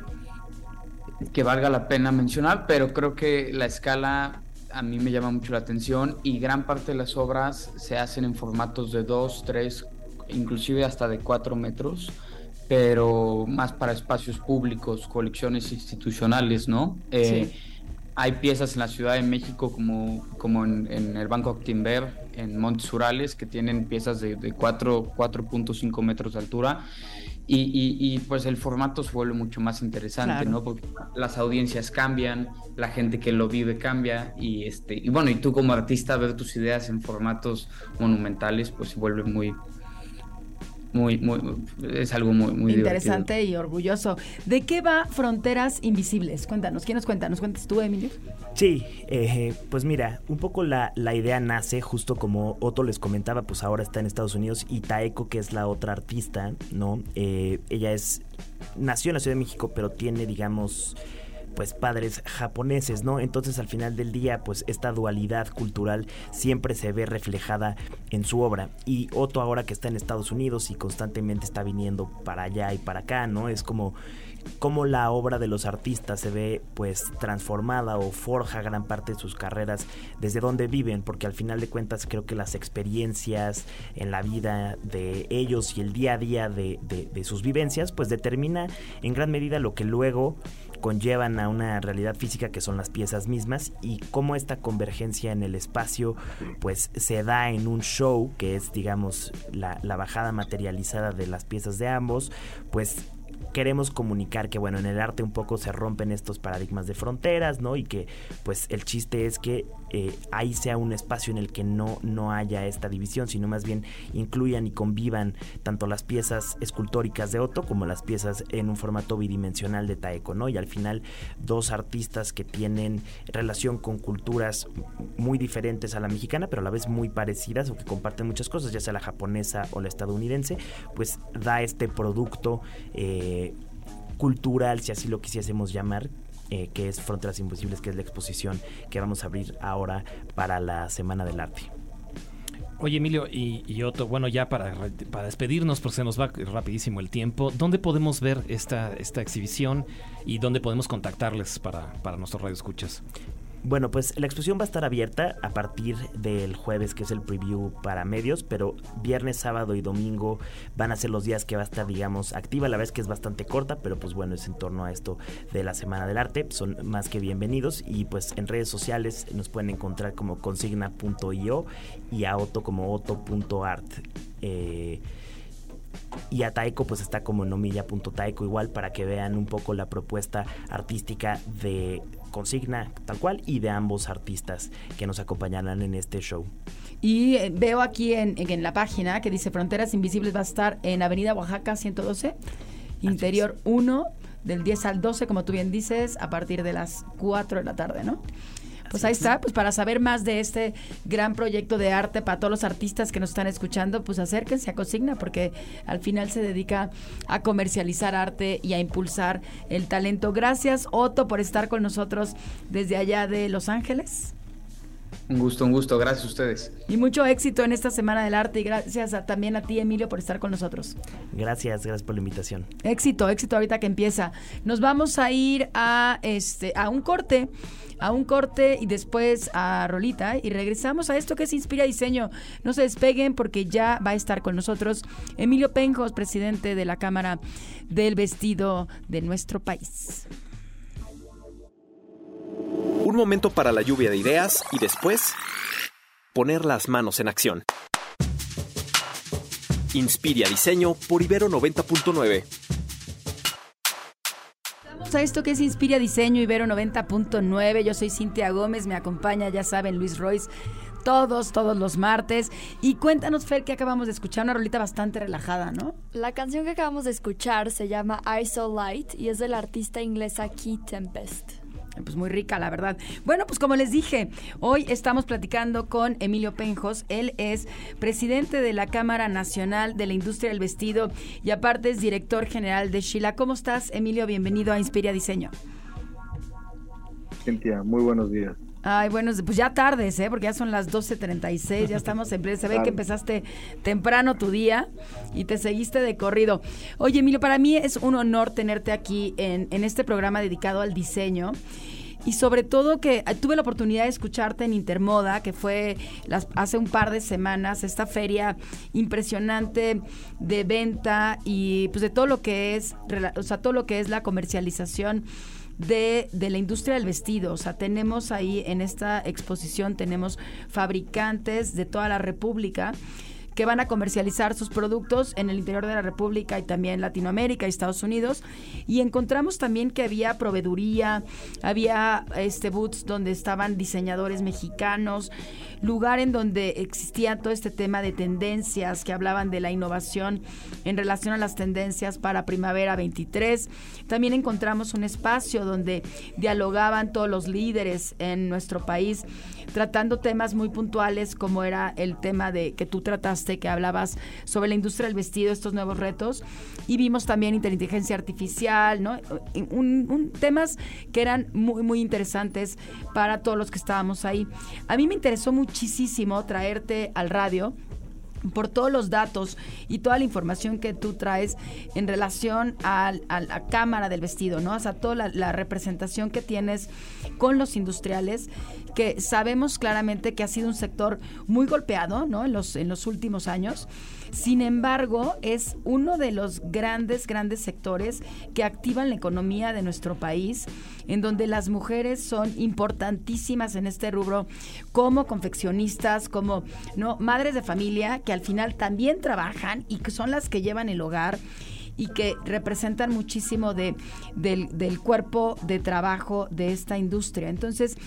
Speaker 7: que valga la pena mencionar, pero creo que la escala a mí me llama mucho la atención y gran parte de las obras se hacen en formatos de 2, 3, inclusive hasta de 4 metros pero más para espacios públicos, colecciones institucionales, ¿no? Eh, hay piezas en la Ciudad de México como, como en, el Banco Actinver, en Montes Urales, que tienen piezas de, de 4.5 metros de altura. Y, pues el formato se vuelve mucho más interesante, ¿no? Porque las audiencias cambian, la gente que lo vive cambia y este y bueno, y tú como artista ver tus ideas en formatos monumentales pues se vuelve muy muy, muy, es algo muy, muy
Speaker 3: interesante y orgulloso. ¿De qué va Fronteras Invisibles? Cuéntanos, ¿quién nos cuenta? ¿Nos cuentas tú, Emilio?
Speaker 6: Sí, eh, pues mira, un poco la, la, idea nace justo como Otto les comentaba, pues ahora está en Estados Unidos y Taeko, que es la otra artista, ¿no? Eh, ella es, nació en la Ciudad de México, pero tiene, digamos, pues padres japoneses, ¿no? Entonces al final del día pues esta dualidad cultural siempre se ve reflejada en su obra y Otto ahora que está en Estados Unidos y constantemente está viniendo para allá y para acá, ¿no? Es como cómo la obra de los artistas se ve pues transformada o forja gran parte de sus carreras desde donde viven, porque al final de cuentas creo que las experiencias en la vida de ellos y el día a día de, de sus vivencias pues determina en gran medida lo que luego conllevan a una realidad física que son las piezas mismas y cómo esta convergencia en el espacio pues se da en un show que es digamos la, la bajada materializada de las piezas de ambos pues queremos comunicar que, bueno, en el arte un poco se rompen estos paradigmas de fronteras, ¿no? Y que, pues, el chiste es que eh, ahí sea un espacio en el que no, no haya esta división, sino más bien incluyan y convivan tanto las piezas escultóricas de Otto como las piezas en un formato bidimensional de Taeko, ¿no? Y al final, dos artistas que tienen relación con culturas muy diferentes a la mexicana, pero a la vez muy parecidas o que comparten muchas cosas, ya sea la japonesa o la estadounidense, pues da este producto. Eh, cultural, si así lo quisiésemos llamar, eh, que es Fronteras Imposibles, que es la exposición que vamos a abrir ahora para la Semana del Arte.
Speaker 4: Oye, Emilio y, y Otto, bueno, ya para, para despedirnos, porque se nos va rapidísimo el tiempo, ¿dónde podemos ver esta, esta exhibición y dónde podemos contactarles para, para nuestros radioescuchas?
Speaker 6: Bueno, pues la exposición va a estar abierta a partir del jueves, que es el preview para medios, pero viernes, sábado y domingo van a ser los días que va a estar, digamos, activa. La vez que es bastante corta, pero pues bueno, es en torno a esto de la Semana del Arte. Son más que bienvenidos y pues en redes sociales nos pueden encontrar como consigna.io y a Otto como otto.art. Eh, y a Taiko pues está como nomilla.taiko igual para que vean un poco la propuesta artística de Consigna tal cual y de ambos artistas que nos acompañarán en este show.
Speaker 3: Y eh, veo aquí en, en, la página que dice Fronteras Invisibles va a estar en Avenida Oaxaca 112, Interior 1, del 10 al 12, como tú bien dices, a partir de las 4 de la tarde, ¿no? Pues ahí está, pues para saber más de este gran proyecto de arte para todos los artistas que nos están escuchando, pues acérquense a Consigna porque al final se dedica a comercializar arte y a impulsar el talento. Gracias Otto por estar con nosotros desde allá de Los Ángeles.
Speaker 7: Un gusto, un gusto. Gracias a ustedes.
Speaker 3: Y mucho éxito en esta Semana del Arte y gracias también a ti, Emilio, por estar con nosotros.
Speaker 6: Gracias, gracias por la invitación.
Speaker 3: Éxito, éxito ahorita que empieza. Nos vamos a ir a, este, a un corte a un corte y después a Rolita y regresamos a esto que es Inspira Diseño. No se despeguen porque ya va a estar con nosotros Emilio Penjos, presidente de la Cámara del Vestido de nuestro país.
Speaker 2: Un momento para la lluvia de ideas y después poner las manos en acción. Inspira Diseño por Ibero 90.9
Speaker 3: a esto que es Inspira Diseño Ibero 90.9. Yo soy Cintia Gómez, me acompaña, ya saben, Luis Royce todos, todos los martes. Y cuéntanos, Fer, que acabamos de escuchar una rolita bastante relajada, ¿no?
Speaker 5: La canción que acabamos de escuchar se llama I So Light y es de la artista inglesa Key Tempest.
Speaker 3: Pues muy rica, la verdad. Bueno, pues como les dije, hoy estamos platicando con Emilio Penjos. Él es presidente de la Cámara Nacional de la Industria del Vestido y aparte es director general de Sheila. ¿Cómo estás, Emilio? Bienvenido a Inspira Diseño.
Speaker 8: Cintia, muy buenos días.
Speaker 3: Ay, bueno, pues ya tardes, ¿eh? Porque ya son las 12.36, ya estamos en pleno. Se ve que empezaste temprano tu día y te seguiste de corrido. Oye, Emilio, para mí es un honor tenerte aquí en, en este programa dedicado al diseño y sobre todo que eh, tuve la oportunidad de escucharte en Intermoda, que fue las, hace un par de semanas, esta feria impresionante de venta y pues de todo lo que es, o sea, todo lo que es la comercialización de, de, la industria del vestido. O sea, tenemos ahí en esta exposición, tenemos fabricantes de toda la República que van a comercializar sus productos en el interior de la República y también Latinoamérica y Estados Unidos. Y encontramos también que había proveeduría, había este boots donde estaban diseñadores mexicanos, lugar en donde existía todo este tema de tendencias que hablaban de la innovación en relación a las tendencias para primavera 23. También encontramos un espacio donde dialogaban todos los líderes en nuestro país tratando temas muy puntuales como era el tema de que tú trataste, que hablabas sobre la industria del vestido, estos nuevos retos, y vimos también inteligencia artificial, ¿no? Un, temas que eran muy, muy interesantes para todos los que estábamos ahí. A mí me interesó muchísimo traerte al radio por todos los datos y toda la información que tú traes en relación a, la cámara del vestido, ¿no? O sea, toda la, la, representación que tienes con los industriales, que sabemos claramente que ha sido un sector muy golpeado, ¿no? En los, en los últimos años. Sin embargo, es uno de los grandes, grandes sectores que activan la economía de nuestro país, en donde las mujeres son importantísimas en este rubro como confeccionistas, como no madres de familia que al final también trabajan y que son las que llevan el hogar y que representan muchísimo de, del, del cuerpo de trabajo de esta industria. Entonces,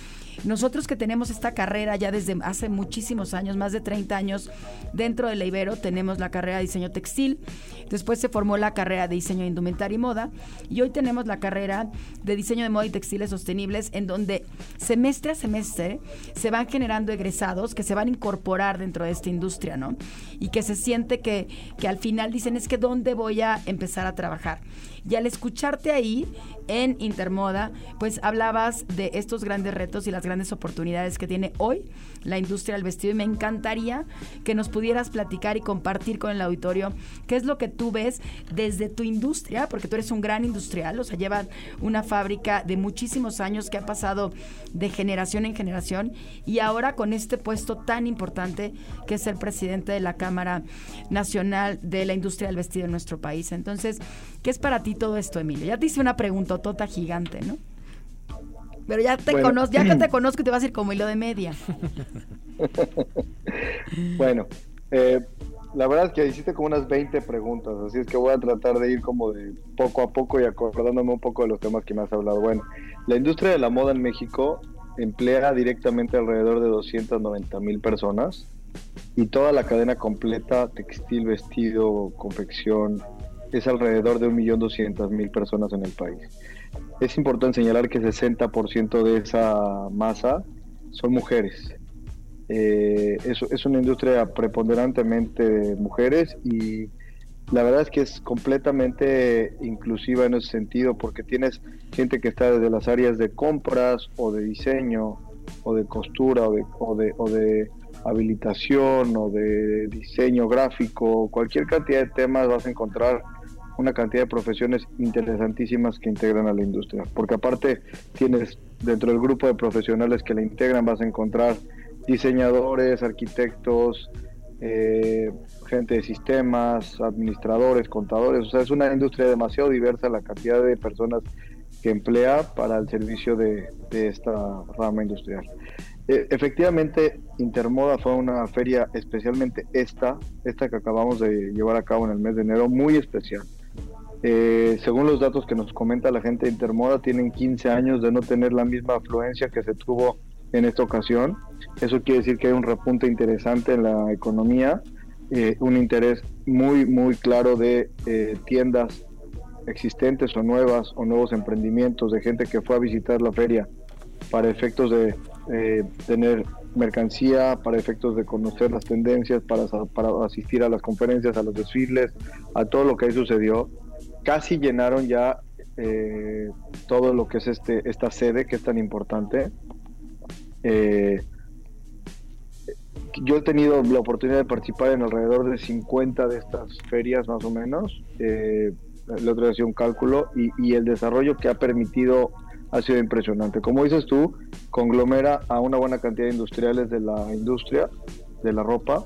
Speaker 3: nosotros que tenemos esta carrera ya desde hace muchísimos años, más de 30 años, dentro de la Ibero tenemos la carrera de diseño textil, después se formó la carrera de diseño de indumentaria y moda, y hoy tenemos la carrera de diseño de moda y textiles sostenibles, en donde semestre a semestre se van generando egresados que se van a incorporar dentro de esta industria, ¿no? Y que se siente que, que al final dicen, es que ¿dónde voy a empezar a trabajar? Y al escucharte ahí, en Intermoda, pues hablabas de estos grandes retos y las grandes oportunidades que tiene hoy la industria del vestido y me encantaría que nos pudieras platicar y compartir con el auditorio qué es lo que tú ves desde tu industria, porque tú eres un gran industrial, o sea, llevan una fábrica de muchísimos años que ha pasado de generación en generación y ahora con este puesto tan importante que es ser presidente de la Cámara Nacional de la Industria del Vestido en nuestro país. Entonces, ¿qué es para ti todo esto, Emilio? Ya te hice una pregunta tota gigante, ¿no? Pero ya te conozco, ya que te [clears throat] conozco te vas a ir como hilo de media. [laughs]
Speaker 8: bueno, eh, la verdad es que hiciste como unas 20 preguntas, así es que voy a tratar de ir como de poco a poco y acordándome un poco de los temas que me has hablado. Bueno, la industria de la moda en México emplea directamente alrededor de 290 mil personas y toda la cadena completa, textil, vestido, confección, es alrededor de 1.200.000 personas en el país. Es importante señalar que 60% de esa masa son mujeres. Eh, es, una industria preponderantemente de mujeres y la verdad es que es completamente inclusiva en ese sentido porque tienes gente que está desde las áreas de compras o de diseño o de costura o de, o de, o de habilitación o de diseño gráfico, cualquier cantidad de temas vas a encontrar una cantidad de profesiones interesantísimas que integran a la industria. Porque aparte tienes dentro del grupo de profesionales que la integran, vas a encontrar diseñadores, arquitectos, eh, gente de sistemas, administradores, contadores. O sea, es una industria demasiado diversa la cantidad de personas que emplea para el servicio de, esta rama industrial. Eh, efectivamente, Intermoda fue una feria, especialmente esta, esta que acabamos de llevar a cabo en el mes de enero, muy especial. Eh, según los datos que nos comenta la gente de Intermoda, tienen 15 años de no tener la misma afluencia que se tuvo en esta ocasión. Eso quiere decir que hay un repunte interesante en la economía, eh, un interés muy, muy claro de eh, tiendas existentes o nuevas o nuevos emprendimientos, de gente que fue a visitar la feria para efectos de tener mercancía, para efectos de conocer las tendencias, para, para asistir a las conferencias, a los desfiles, a todo lo que ahí sucedió casi llenaron ya eh, todo lo que es este esta sede que es tan importante. Eh, yo he tenido la oportunidad de participar en alrededor de 50 de estas ferias más o menos. Eh, hacía un cálculo y, y, el desarrollo que ha permitido ha sido impresionante. Como dices tú, conglomera a una buena cantidad de industriales de la industria de la ropa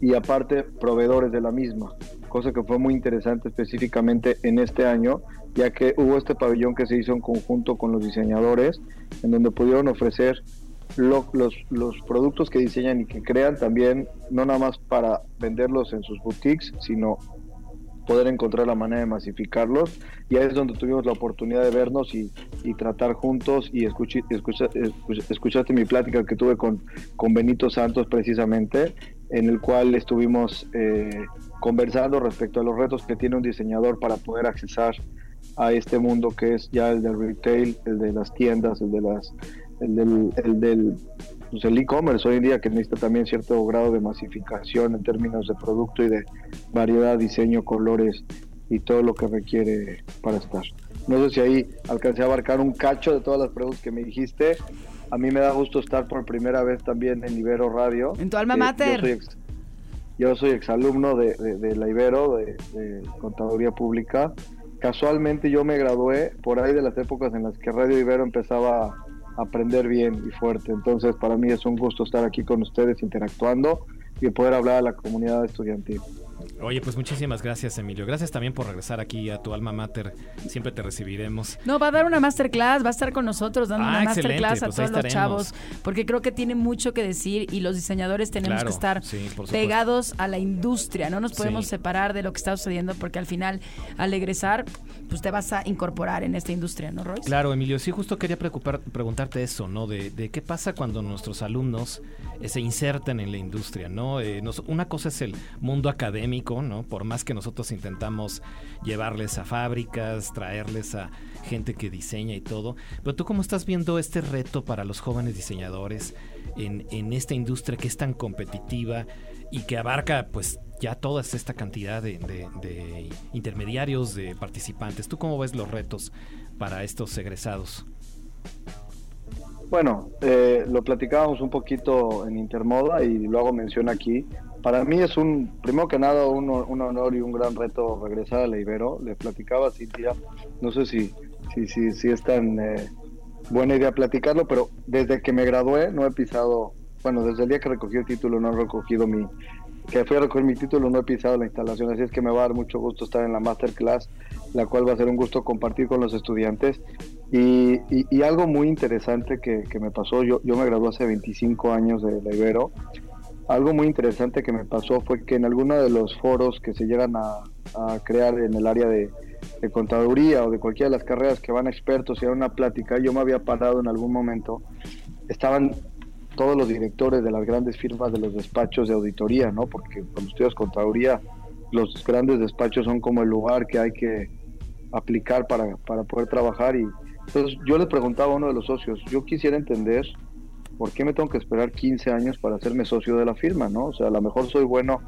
Speaker 8: y aparte proveedores de la misma cosa que fue muy interesante específicamente en este año, ya que hubo este pabellón que se hizo en conjunto con los diseñadores, en donde pudieron ofrecer los, los productos que diseñan y que crean también, no nada más para venderlos en sus boutiques, sino poder encontrar la manera de masificarlos. Y ahí es donde tuvimos la oportunidad de vernos y, y tratar juntos y escuché, escuchaste mi plática que tuve con, con Benito Santos precisamente, en el cual estuvimos eh, conversando respecto a los retos que tiene un diseñador para poder accesar a este mundo que es ya el del retail, el de las tiendas, el de las el del, el del pues el e-commerce hoy en día que necesita también cierto grado de masificación en términos de producto y de variedad, diseño, colores y todo lo que requiere para estar. No sé si ahí alcancé a abarcar un cacho de todas las preguntas que me dijiste. A mí me da gusto estar por primera vez también en Ibero Radio.
Speaker 3: En tu alma mater.
Speaker 8: Yo soy, exalumno de, de, la Ibero, de, de, Contaduría Pública. Casualmente yo me gradué por ahí de las épocas en las que Radio Ibero empezaba a aprender bien y fuerte. Entonces para mí es un gusto estar aquí con ustedes interactuando y poder hablar a la comunidad estudiantil.
Speaker 4: Oye, pues muchísimas gracias, Emilio. Gracias también por regresar aquí a tu alma mater. Siempre te recibiremos.
Speaker 3: No, va a dar una masterclass, va a estar con nosotros dando una ah, masterclass a pues todos los chavos, porque creo que tiene mucho que decir y los diseñadores tenemos que estar pegados a la industria. No nos podemos separar de lo que está sucediendo, porque al final, al egresar, pues te vas a incorporar en esta industria, ¿no, Royce?
Speaker 4: Claro, Emilio. Sí, justo quería preocupar, preguntarte eso, ¿no? De, de qué pasa cuando nuestros alumnos eh, se insertan en la industria, ¿no? Eh, una cosa es el mundo académico, ¿no? Por más que nosotros intentamos llevarles a fábricas, traerles a gente que diseña y todo, pero tú cómo estás viendo este reto para los jóvenes diseñadores en, esta industria que es tan competitiva y que abarca pues ya toda esta cantidad de, intermediarios, de participantes. ¿Tú cómo ves los retos para estos egresados?
Speaker 8: Bueno, eh, lo platicábamos un poquito en Intermoda y luego menciona aquí. Para mí es un, primero que nada, un, honor y un gran reto regresar a la Ibero. Le platicaba a Cintia, no sé si, si, si, si es tan eh, buena idea platicarlo, pero desde que me gradué no he pisado, bueno, desde el día que recogí el título no he recogido mi, que fui a recoger mi título, no he pisado la instalación, así es que me va a dar mucho gusto estar en la masterclass, la cual va a ser un gusto compartir con los estudiantes. Y, y, algo muy interesante que, que, me pasó, yo, yo me gradué hace 25 años de la Ibero, algo muy interesante que me pasó fue que en alguno de los foros que se llegan a, crear en el área de, de, contaduría o de cualquiera de las carreras que van expertos y a una plática, yo me había parado en algún momento, estaban todos los directores de las grandes firmas de los despachos de auditoría, ¿no? Porque cuando estudias contaduría, los grandes despachos son como el lugar que hay que aplicar para, para poder trabajar. Y entonces yo le preguntaba a uno de los socios, yo quisiera entender por qué me tengo que esperar 15 años para hacerme socio de la firma, ¿no? O sea, a lo mejor soy bueno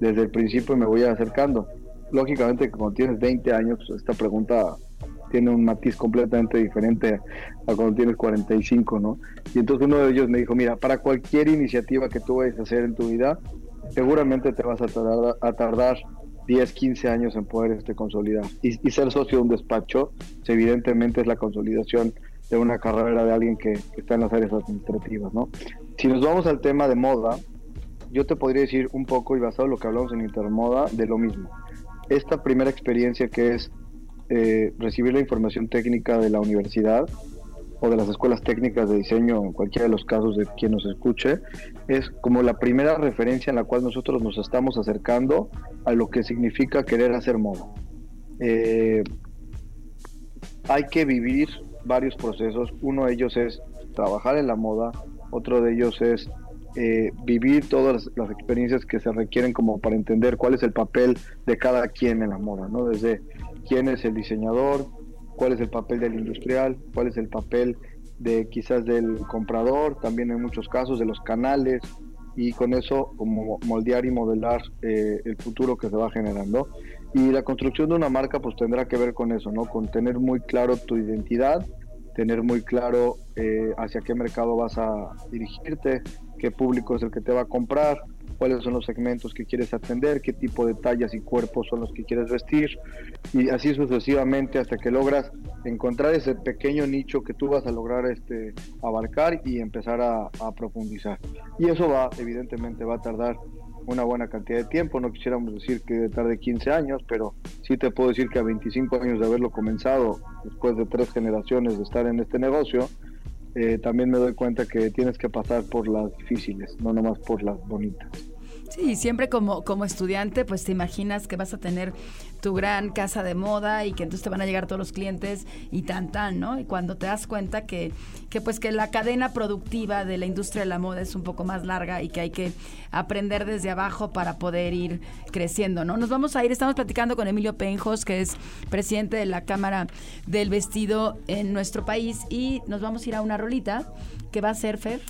Speaker 8: desde el principio y me voy acercando. Lógicamente, cuando tienes 20 años, pues, esta pregunta tiene un matiz completamente diferente a cuando tienes 45, ¿no? Y entonces uno de ellos me dijo, mira, para cualquier iniciativa que tú vayas a hacer en tu vida, seguramente te vas a tardar, a tardar 10, 15 años en poder este, consolidar. Y, ser socio de un despacho, evidentemente es la consolidación de una carrera de alguien que, está en las áreas administrativas, ¿no? Si nos vamos al tema de moda, yo te podría decir un poco, y basado en lo que hablamos en Intermoda, de lo mismo. Esta primera experiencia que es eh, recibir la información técnica de la universidad o de las escuelas técnicas de diseño, en cualquiera de los casos de quien nos escuche, es como la primera referencia en la cual nosotros nos estamos acercando a lo que significa querer hacer moda. Eh, hay que vivir varios procesos. Uno de ellos es trabajar en la moda, otro de ellos es eh, vivir todas las, experiencias que se requieren como para entender cuál es el papel de cada quien en la moda, ¿no? Desde quién es el diseñador, cuál es el papel del industrial, cuál es el papel de quizás del comprador, también en muchos casos de los canales y con eso como moldear y modelar eh, el futuro que se va generando. Y la construcción de una marca pues tendrá que ver con eso, ¿no? Con tener muy claro tu identidad, tener muy claro eh, hacia qué mercado vas a dirigirte, qué público es el que te va a comprar, cuáles son los segmentos que quieres atender, qué tipo de tallas y cuerpos son los que quieres vestir y así sucesivamente hasta que logras encontrar ese pequeño nicho que tú vas a lograr este abarcar y empezar a, profundizar. Y eso va, evidentemente, va a tardar una buena cantidad de tiempo, no quisiéramos decir que tarde 15 años, pero sí te puedo decir que a 25 años de haberlo comenzado, después de tres generaciones de estar en este negocio, eh, también me doy cuenta que tienes que pasar por las difíciles, no nomás por las bonitas.
Speaker 3: Sí, siempre como, como estudiante, pues te imaginas que vas a tener tu gran casa de moda y que entonces te van a llegar todos los clientes y tan tan, ¿no? Y cuando te das cuenta que, que pues que la cadena productiva de la industria de la moda es un poco más larga y que hay que aprender desde abajo para poder ir creciendo, ¿no? Nos vamos a ir, estamos platicando con Emilio Penjos, que es presidente de la Cámara del Vestido en nuestro país y nos vamos a ir a una rolita que va a ser Fer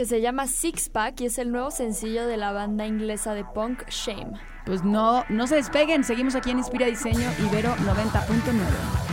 Speaker 5: que se llama Six Pack y es el nuevo sencillo de la banda inglesa de punk Shame.
Speaker 3: Pues no, no se despeguen, seguimos aquí en Inspira Diseño Ibero 90.9.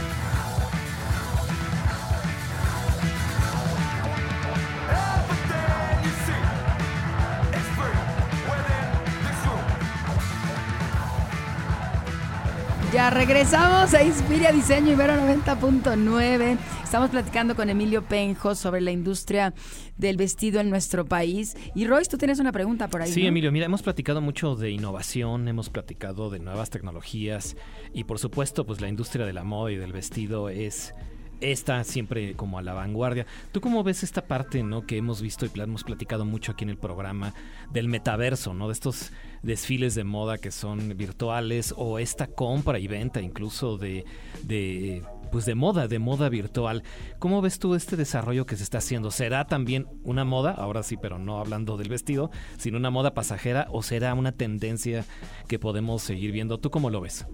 Speaker 3: Ya regresamos a Inspira Diseño Ibero 90.9. Estamos platicando con Emilio Penjo sobre la industria del vestido en nuestro país. Y Royce, tú tienes una pregunta por ahí.
Speaker 4: Sí, Emilio, mira, hemos platicado mucho de innovación, hemos platicado de nuevas tecnologías y por supuesto, pues la industria de la moda y del vestido es está siempre como a la vanguardia. ¿Tú cómo ves esta parte, ¿no? Que hemos visto y hemos platicado mucho aquí en el programa del metaverso, ¿no? De estos desfiles de moda que son virtuales o esta compra y venta incluso de, de pues de moda, de moda virtual. ¿Cómo ves tú este desarrollo que se está haciendo? ¿Será también una moda, ahora sí, pero no hablando del vestido, sino una moda pasajera o será una tendencia que podemos seguir viendo? ¿Tú cómo lo ves?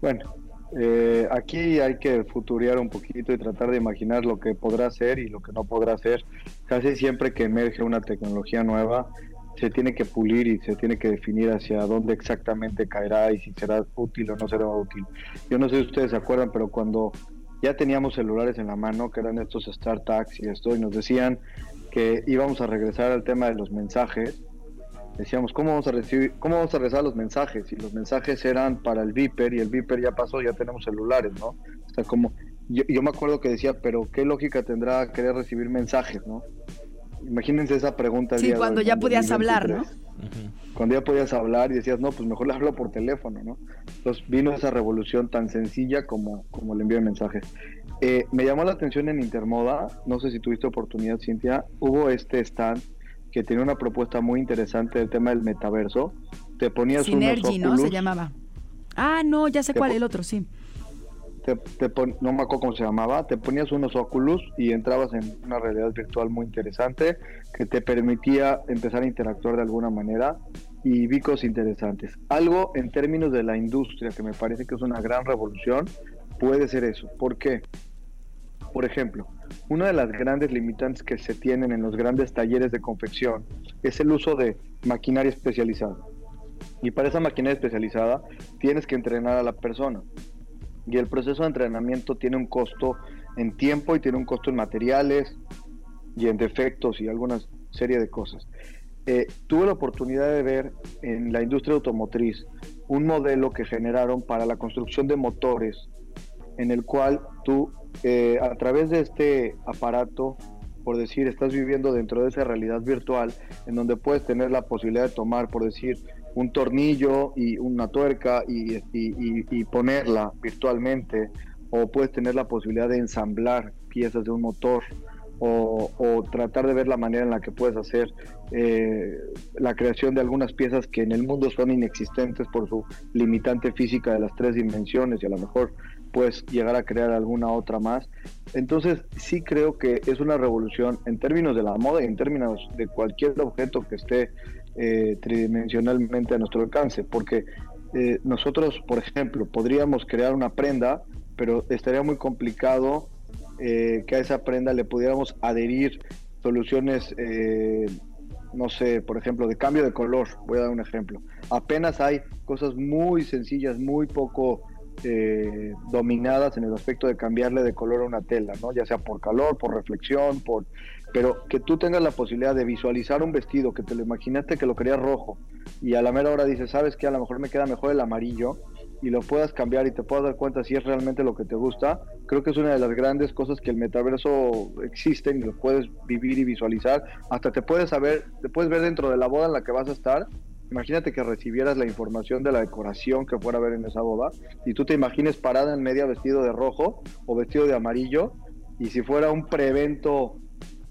Speaker 8: Bueno, eh, aquí hay que futurear un poquito y tratar de imaginar lo que podrá ser y lo que no podrá ser. Casi siempre que emerge una tecnología nueva, se tiene que pulir y se tiene que definir hacia dónde exactamente caerá y si será útil o no será útil. Yo no sé si ustedes se acuerdan, pero cuando ya teníamos celulares en la mano, que eran estos StarTags y esto, y nos decían que íbamos a regresar al tema de los mensajes, decíamos, ¿cómo vamos a recibir, cómo vamos a regresar los mensajes? Y los mensajes eran para el Viper y el Viper ya pasó, ya tenemos celulares, ¿no? O sea, como, yo, yo me acuerdo que decía, pero ¿qué lógica tendrá querer recibir mensajes, ¿no? Imagínense esa pregunta.
Speaker 3: Sí, cuando ya podías hablar, ¿no?
Speaker 8: Cuando ya podías hablar y decías, no, pues mejor le hablo por teléfono, ¿no? Entonces vino esa revolución tan sencilla como, como el envío de mensajes. Eh, me llamó la atención en Intermoda, no sé si tuviste oportunidad, Cintia, hubo este stand que tenía una propuesta muy interesante del tema del metaverso. Te ponías
Speaker 3: Synergy, ¿no? Se llamaba. Ah, no, ya sé cuál, el otro, sí
Speaker 8: no me acuerdo cómo se llamaba, te ponías unos Oculus y entrabas en una realidad virtual muy interesante que te permitía empezar a interactuar de alguna manera y vi cosas interesantes. Algo en términos de la industria que me parece que es una gran revolución puede ser eso. ¿Por qué? Por ejemplo, una de las grandes limitantes que se tienen en los grandes talleres de confección es el uso de maquinaria especializada. Y para esa maquinaria especializada tienes que entrenar a la persona y el proceso de entrenamiento tiene un costo en tiempo y tiene un costo en materiales y en defectos y alguna serie de cosas. Eh, tuve la oportunidad de ver en la industria automotriz un modelo que generaron para la construcción de motores en el cual tú eh, a través de este aparato, por decir, estás viviendo dentro de esa realidad virtual en donde puedes tener la posibilidad de tomar, por decir, un tornillo y una tuerca y, ponerla virtualmente, o puedes tener la posibilidad de ensamblar piezas de un motor, o, tratar de ver la manera en la que puedes hacer eh, la creación de algunas piezas que en el mundo son inexistentes por su limitante física de las tres dimensiones y a lo mejor puedes llegar a crear alguna otra más. Entonces sí creo que es una revolución en términos de la moda y en términos de cualquier objeto que esté eh, tridimensionalmente a nuestro alcance, porque eh, nosotros, por ejemplo, podríamos crear una prenda, pero estaría muy complicado eh, que a esa prenda le pudiéramos adherir soluciones, no sé, por ejemplo, de cambio de color. Voy a dar un ejemplo. Apenas hay cosas muy sencillas, muy poco dominadas en el aspecto de cambiarle de color a una tela, ¿no? Ya sea por calor, por reflexión, por pero que tú tengas la posibilidad de visualizar un vestido que te lo imaginaste que lo querías rojo y a la mera hora dices, sabes que a lo mejor me queda mejor el amarillo y lo puedas cambiar y te puedas dar cuenta si es realmente lo que te gusta, creo que es una de las grandes cosas que el metaverso existe y lo puedes vivir y visualizar, hasta te puedes saber, te puedes ver dentro de la boda en la que vas a estar. Imagínate que recibieras la información de la decoración que fuera a ver en esa boda y tú te imagines parada en media vestido de rojo o vestido de amarillo y si fuera un prevento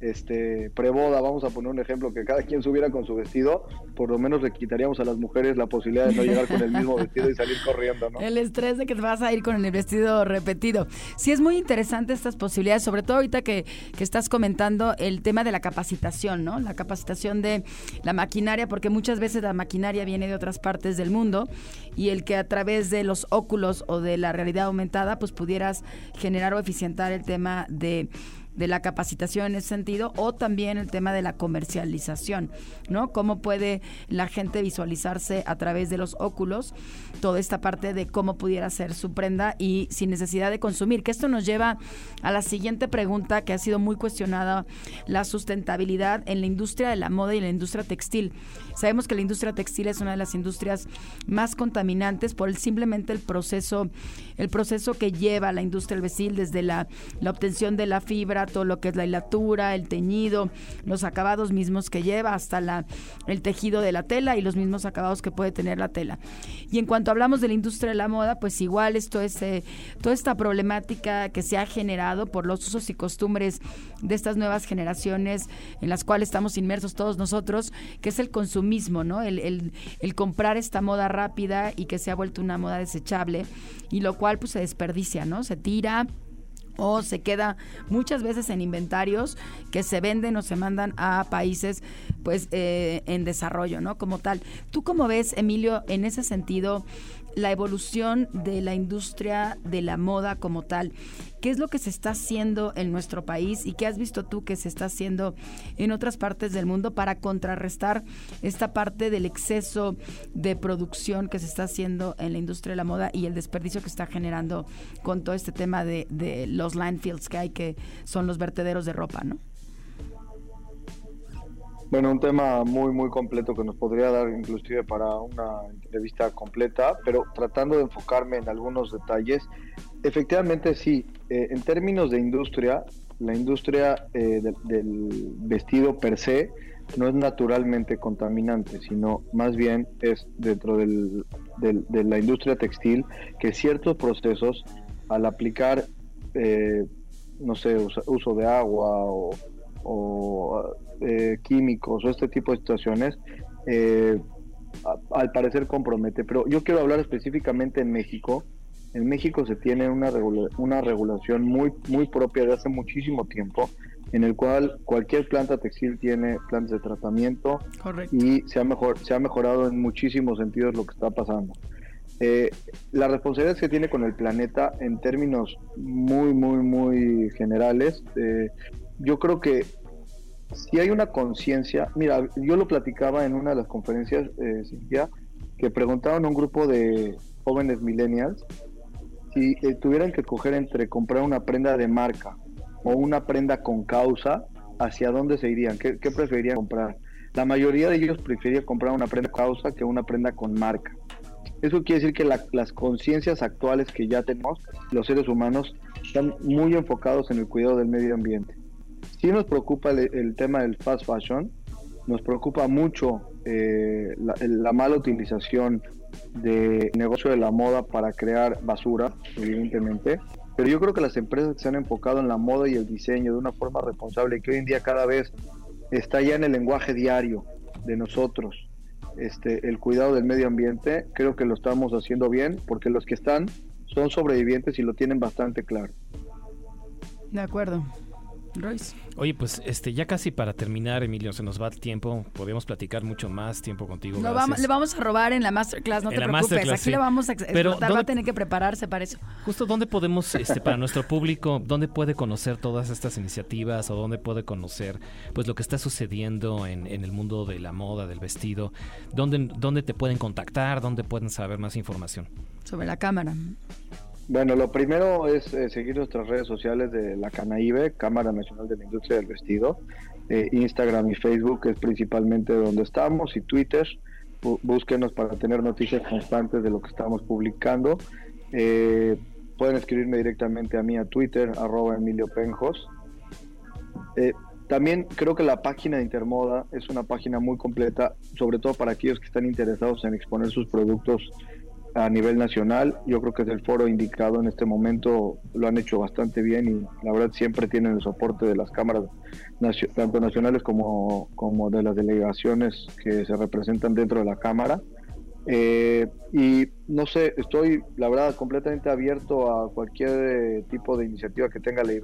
Speaker 8: este, preboda, vamos a poner un ejemplo, que cada quien subiera con su vestido, por lo menos le quitaríamos a las mujeres la posibilidad de no llegar con el mismo vestido y salir corriendo, ¿no?
Speaker 3: El estrés de que te vas a ir con el vestido repetido. Sí, es muy interesante estas posibilidades, sobre todo ahorita que, que estás comentando el tema de la capacitación, ¿no? La capacitación de la maquinaria, porque muchas veces la maquinaria viene de otras partes del mundo y el que a través de los óculos o de la realidad aumentada, pues pudieras generar o eficientar el tema de de la capacitación en ese sentido o también el tema de la comercialización, ¿no? Cómo puede la gente visualizarse a través de los óculos toda esta parte de cómo pudiera ser su prenda y sin necesidad de consumir. Que esto nos lleva a la siguiente pregunta que ha sido muy cuestionada, la sustentabilidad en la industria de la moda y la industria textil. Sabemos que la industria textil es una de las industrias más contaminantes por el, simplemente el proceso, el proceso que lleva la industria del vestir desde la, la obtención de la fibra, todo lo que es la hilatura, el teñido, los acabados mismos que lleva, hasta la, el tejido de la tela y los mismos acabados que puede tener la tela. Y en cuanto hablamos de la industria de la moda, pues igual esto es eh, toda esta problemática que se ha generado por los usos y costumbres de estas nuevas generaciones en las cuales estamos inmersos todos nosotros, que es el consumismo, ¿no? El, el, el comprar esta moda rápida y que se ha vuelto una moda desechable y lo cual pues se desperdicia, ¿no? Se tira o se queda muchas veces en inventarios que se venden o se mandan a países pues eh, en desarrollo, ¿no? Como tal. ¿Tú cómo ves, Emilio, en ese sentido, la evolución de la industria de la moda como tal. ¿Qué es lo que se está haciendo en nuestro país y qué has visto tú que se está haciendo en otras partes del mundo para contrarrestar esta parte del exceso de producción que se está haciendo en la industria de la moda y el desperdicio que está generando con todo este tema de, los landfills que hay, que son los vertederos de ropa, ¿no?
Speaker 8: Bueno, un tema muy, muy completo que nos podría dar inclusive para una entrevista completa, pero tratando de enfocarme en algunos detalles, efectivamente sí, eh, en términos de industria, la industria eh, del, vestido per se no es naturalmente contaminante, sino más bien es dentro del, de la industria textil que ciertos procesos al aplicar, eh, no sé, uso de agua o o eh, químicos o este tipo de situaciones, eh, al parecer compromete. Pero yo quiero hablar específicamente en México. En México se tiene una, una regulación muy, muy propia de hace muchísimo tiempo, en el cual cualquier planta textil tiene plantas de tratamiento y se ha, mejor, se ha mejorado en muchísimos sentidos lo que está pasando. Eh, la responsabilidad que tiene con el planeta en términos muy, muy, muy generales, yo creo que si hay una conciencia, mira, yo lo platicaba en una de las conferencias, eh, Cintia, que preguntaban a un grupo de jóvenes millennials si eh, tuvieran que coger entre comprar una prenda de marca o una prenda con causa, ¿hacia dónde se irían? ¿Qué, preferirían comprar? La mayoría de ellos prefería comprar una prenda con causa que una prenda con marca. Eso quiere decir que las conciencias actuales que ya tenemos, los seres humanos, están muy enfocados en el cuidado del medio ambiente sí nos preocupa el, tema del fast fashion, nos preocupa mucho eh, la, mala utilización de negocio de la moda para crear basura, evidentemente. Pero yo creo que las empresas que se han enfocado en la moda y el diseño de una forma responsable que hoy en día cada vez está ya en el lenguaje diario de nosotros, este, el cuidado del medio ambiente, creo que lo estamos haciendo bien porque los que están son sobrevivientes y lo tienen bastante claro.
Speaker 3: De acuerdo.
Speaker 4: Oye, pues este ya casi para terminar, Emilio, se nos va el tiempo. Podríamos platicar mucho más tiempo contigo.
Speaker 3: le vamos a robar en la masterclass, no te preocupes. Aquí le vamos a Pero va a tener que prepararse para eso.
Speaker 4: Justo, ¿dónde podemos, este, para nuestro público, dónde puede conocer todas estas iniciativas o dónde puede conocer pues lo que está sucediendo en, el mundo de la moda, del vestido? ¿Dónde, ¿Dónde te pueden contactar? ¿Dónde pueden saber más información?
Speaker 3: Sobre la cámara.
Speaker 8: Bueno, lo primero es eh, seguir nuestras redes sociales de la CANAIBE, Cámara Nacional de la Industria del Vestido. Eh, Instagram y Facebook es principalmente donde estamos y Twitter. Búsquenos para tener noticias constantes de lo que estamos publicando. Eh, pueden escribirme directamente a mí a Twitter, arroba Emilio Penjos. también creo que la página de Intermoda es una página muy completa, sobre todo para aquellos que están interesados en exponer sus productos a nivel nacional. Yo creo que es el foro indicado en este momento, lo han hecho bastante bien y la verdad siempre tienen el soporte de las cámaras, tanto nacionales como, como de las delegaciones que se representan dentro de la Cámara. Eh, y no sé, estoy la verdad completamente abierto a cualquier eh, tipo de iniciativa que tenga la y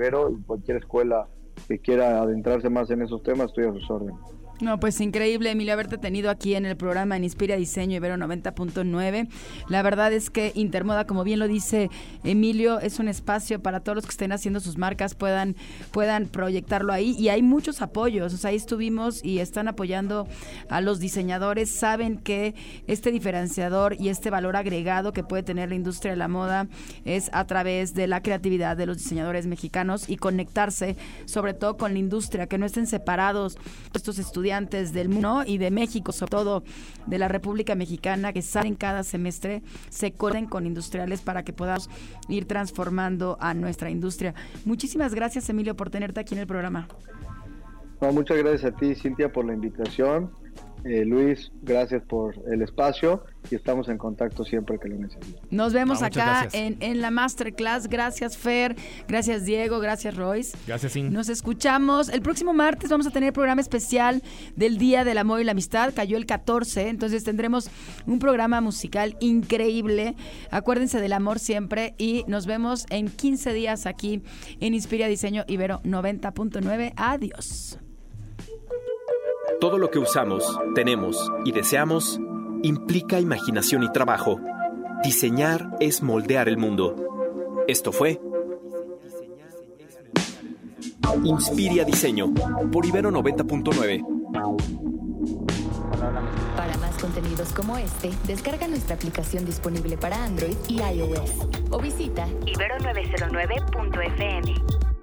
Speaker 8: cualquier escuela que quiera adentrarse más en esos temas, estoy a sus órdenes.
Speaker 3: No, pues increíble, Emilio, haberte tenido aquí en el programa en Inspira Diseño Ibero 90.9. La verdad es que Intermoda, como bien lo dice Emilio, es un espacio para todos los que estén haciendo sus marcas puedan, puedan proyectarlo ahí. Y hay muchos apoyos, o sea, ahí estuvimos y están apoyando a los diseñadores. Saben que este diferenciador y este valor agregado que puede tener la industria de la moda es a través de la creatividad de los diseñadores mexicanos y conectarse sobre todo con la industria, que no estén separados estos estudiantes estudiantes del mundo y de México, sobre todo de la República Mexicana, que salen cada semestre, se corren con industriales para que podamos ir transformando a nuestra industria. Muchísimas gracias, Emilio, por tenerte aquí en el programa.
Speaker 8: muchas gracias a ti, Cintia, por la invitación. Eh, Luis, gracias por el espacio y estamos en contacto siempre que lo necesite.
Speaker 3: Nos vemos acá en, en, la masterclass. Gracias, Fer. Gracias, Diego. Gracias, Royce.
Speaker 4: Gracias, Sin.
Speaker 3: Nos escuchamos. El próximo martes vamos a tener programa especial del Día del Amor y la Amistad. Cayó el 14, entonces tendremos un programa musical increíble. Acuérdense del amor siempre y nos vemos en 15 días aquí en Inspira Diseño Ibero 90.9. Adiós.
Speaker 2: Todo lo que usamos, tenemos y deseamos implica imaginación y trabajo, Diseñar es moldear el mundo. Esto fue Inspiria Diseño por Ibero 90.9.
Speaker 1: Para más contenidos como este, descarga nuestra aplicación disponible para Android y iOS o visita
Speaker 9: ibero909.fm.